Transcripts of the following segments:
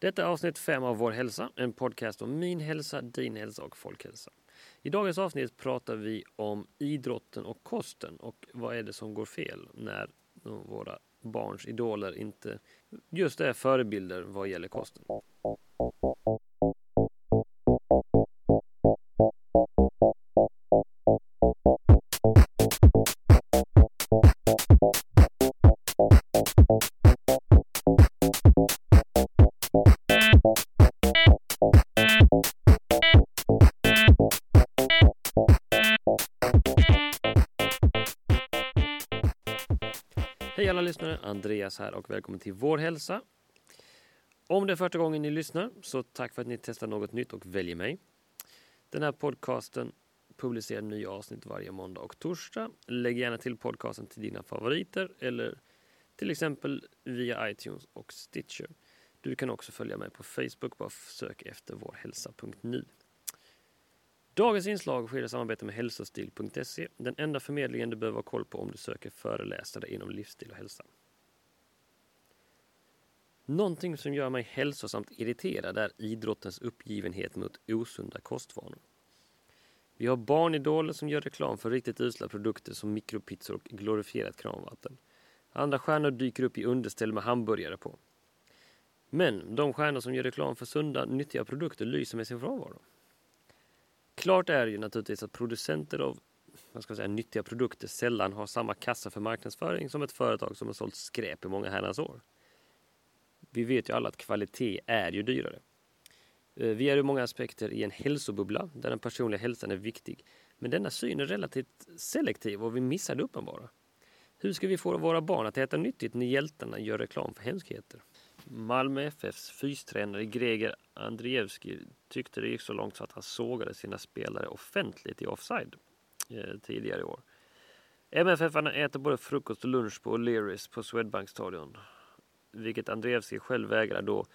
Detta är avsnitt 5 av Vår hälsa, en podcast om min hälsa, din hälsa och folkhälsa. I dagens avsnitt pratar vi om idrotten och kosten och vad är det som går fel när våra barns idoler inte just är förebilder vad gäller kosten. Lyssnare, Andreas här och välkommen till Vår hälsa. Om det är första gången ni lyssnar så tack för att ni testar något nytt och väljer mig. Den här podcasten publicerar nya avsnitt varje måndag och torsdag. Lägg gärna till podcasten till dina favoriter eller till exempel via iTunes och Stitcher. Du kan också följa mig på Facebook, bara sök efter vårhälsa.nu. Dagens inslag sker i samarbete med hälsostil.se, den enda förmedlingen du behöver ha koll på om du söker föreläsare inom livsstil och hälsa. Någonting som gör mig hälsosamt irriterad är idrottens uppgivenhet mot osunda kostvanor. Vi har barnidoler som gör reklam för riktigt usla produkter som mikropizzor och glorifierat kranvatten. Andra stjärnor dyker upp i underställ med hamburgare på. Men de stjärnor som gör reklam för sunda, nyttiga produkter lyser med sin frånvaro. Klart är ju naturligtvis att producenter av vad ska säga, nyttiga produkter sällan har samma kassa för marknadsföring som ett företag som har sålt skräp i många herrans år. Vi vet ju alla att kvalitet är ju dyrare. Eh, vi är ur många aspekter i en hälsobubbla där den personliga hälsan är viktig. Men denna syn är relativt selektiv och vi missar det uppenbara. Hur ska vi få våra barn att äta nyttigt när hjältarna gör reklam för hemskheter? Malmö FFs fystränare Greger Andrievski tyckte det gick så långt så att han sågade sina spelare offentligt i offside eh, tidigare i år. MFF äter både frukost och lunch på O'Learys på Swedbank stadion. Vilket Andrievski själv vägrar då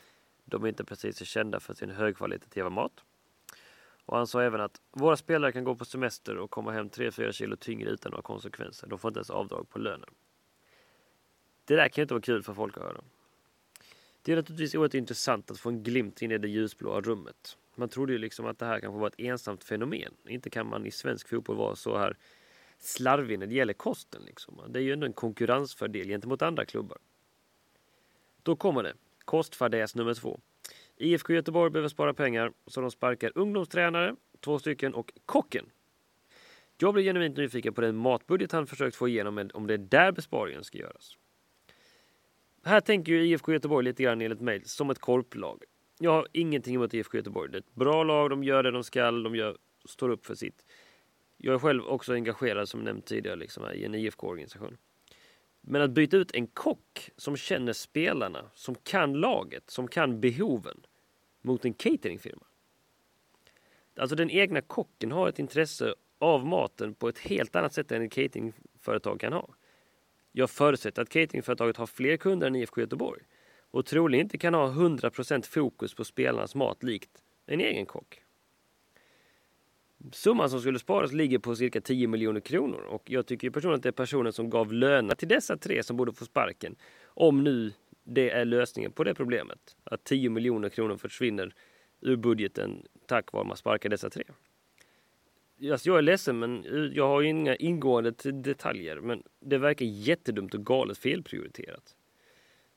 de inte precis är kända för sin högkvalitativa mat. Och han sa även att våra spelare kan gå på semester och komma hem 3-4 kilo tyngre utan några konsekvenser. De får inte ens avdrag på lönen. Det där kan ju inte vara kul för folk att höra. Det är naturligtvis oerhört intressant att få en glimt in i det ljusblåa rummet. Man trodde ju liksom att det här kanske var ett ensamt fenomen. Inte kan man i svensk fotboll vara så här slarvig när det gäller kosten. Liksom. Det är ju ändå en konkurrensfördel gentemot andra klubbar. Då kommer det. Kostfadäs nummer två. IFK Göteborg behöver spara pengar så de sparkar ungdomstränare, två stycken och kocken. Jag blir genuint nyfiken på den matbudget han försökt få igenom om det är där besparingen ska göras. Här tänker ju IFK Göteborg lite grann enligt mig som ett korplag. Jag har ingenting emot IFK Göteborg. Det är ett bra lag, de gör det de ska, de gör, står upp för sitt. Jag är själv också engagerad som nämnt tidigare liksom, i en IFK-organisation. Men att byta ut en kock som känner spelarna, som kan laget, som kan behoven mot en cateringfirma. Alltså den egna kocken har ett intresse av maten på ett helt annat sätt än ett cateringföretag kan ha. Jag förutsätter att cateringföretaget har fler kunder än IFK Göteborg och troligen inte kan ha 100% fokus på spelarnas mat likt en egen kock. Summan som skulle sparas ligger på cirka 10 miljoner kronor och jag tycker personligen att det är personen som gav löner till dessa tre som borde få sparken. Om nu det är lösningen på det problemet. Att 10 miljoner kronor försvinner ur budgeten tack vare att man sparkar dessa tre. Alltså jag är ledsen men jag har inga ingående detaljer men det verkar jättedumt och galet felprioriterat.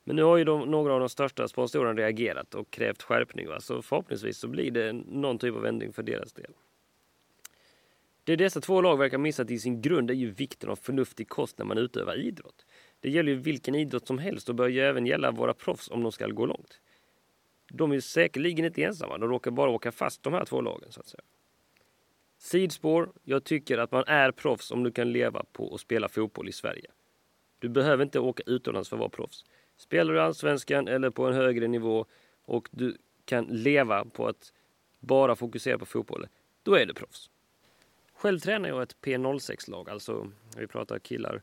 Men nu har ju de, några av de största sponsorerna reagerat och krävt skärpning. Va? Så förhoppningsvis så blir det någon typ av ändring för deras del. Det dessa två lag verkar missat i sin grund är ju vikten av förnuftig kost när man utövar idrott. Det gäller ju vilken idrott som helst och bör ju även gälla våra proffs om de ska gå långt. De är säkerligen inte ensamma, de råkar bara åka fast de här två lagen så att säga. Sidspår. Jag tycker att man är proffs om du kan leva på att spela fotboll i Sverige. Du behöver inte åka utomlands för att vara proffs. Spelar du allsvenskan eller på en högre nivå och du kan leva på att bara fokusera på fotbollen, då är du proffs. Själv tränar jag ett P06-lag, alltså vi pratar killar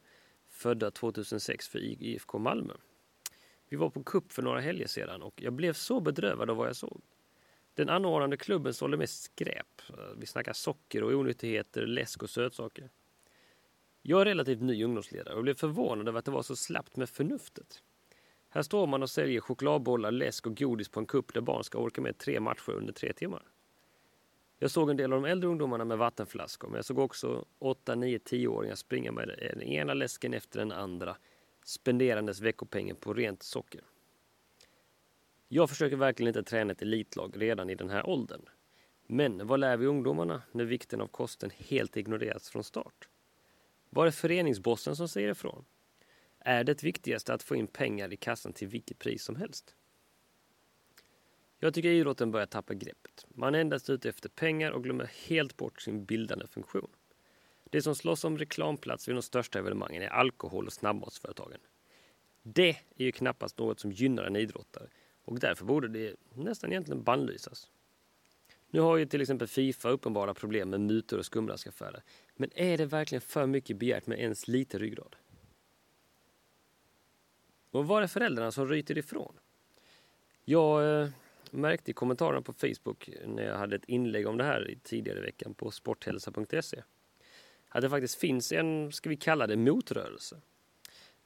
födda 2006 för IFK Malmö. Vi var på kupp för några helger sedan och jag blev så bedrövad av vad jag såg. Den anordnande klubben sålde mest skräp. Vi snackar socker och onyttigheter, läsk och sötsaker. Jag är relativt ny ungdomsledare och blev förvånad över att det var så slappt med förnuftet. Här står man och säljer chokladbollar, läsk och godis på en kupp där barn ska orka med tre matcher under tre timmar. Jag såg en del av de äldre ungdomarna med vattenflaskor, men jag såg också 8, 9, 10-åringar springa med den ena läsken efter den andra, spenderandes veckopengen på rent socker. Jag försöker verkligen inte träna ett elitlag redan i den här åldern. Men vad lär vi ungdomarna när vikten av kosten helt ignoreras från start? Var är föreningsbossen som säger ifrån? Är det viktigaste att få in pengar i kassan till vilket pris som helst? Jag tycker idrotten börjar tappa greppet. Man är endast ute efter pengar och glömmer helt bort sin bildande funktion. Det som slåss om reklamplats vid de största evenemangen är alkohol och snabbmatsföretagen. Det är ju knappast något som gynnar en idrottare och därför borde det nästan egentligen bannlysas. Nu har ju till exempel Fifa uppenbara problem med mutor och skumraskaffärer. Men är det verkligen för mycket begärt med ens lite ryggrad? Och var är föräldrarna som ryter ifrån? Jag eh, märkte i kommentarerna på Facebook när jag hade ett inlägg om det här tidigare i veckan på sporthälsa.se att det faktiskt finns en, ska vi kalla det, motrörelse.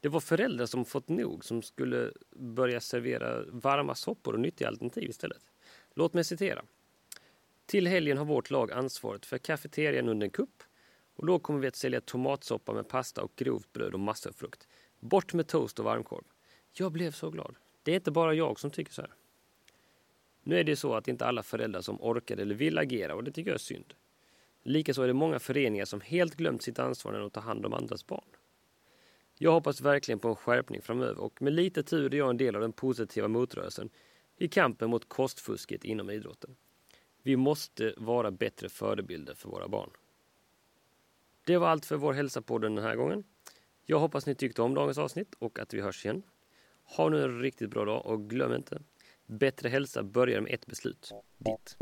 Det var föräldrar som fått nog som skulle börja servera varma soppor och nyttiga alternativ istället. Låt mig citera. Till helgen har vårt lag ansvaret för kafeterian under en kupp och då kommer vi att sälja tomatsoppa med pasta och grovt bröd och massor av frukt. Bort med toast och varmkorv. Jag blev så glad. Det är inte bara jag som tycker så här. Nu är det så att inte alla föräldrar som orkar eller vill agera och det tycker jag är synd. Likaså är det många föreningar som helt glömt sitt ansvar när de tar hand om andras barn. Jag hoppas verkligen på en skärpning framöver och med lite tur är jag en del av den positiva motrörelsen i kampen mot kostfusket inom idrotten. Vi måste vara bättre förebilder för våra barn. Det var allt för vår hälsapodden den här gången. Jag hoppas ni tyckte om dagens avsnitt och att vi hörs igen. Ha nu en riktigt bra dag och glöm inte, bättre hälsa börjar med ett beslut. Ditt.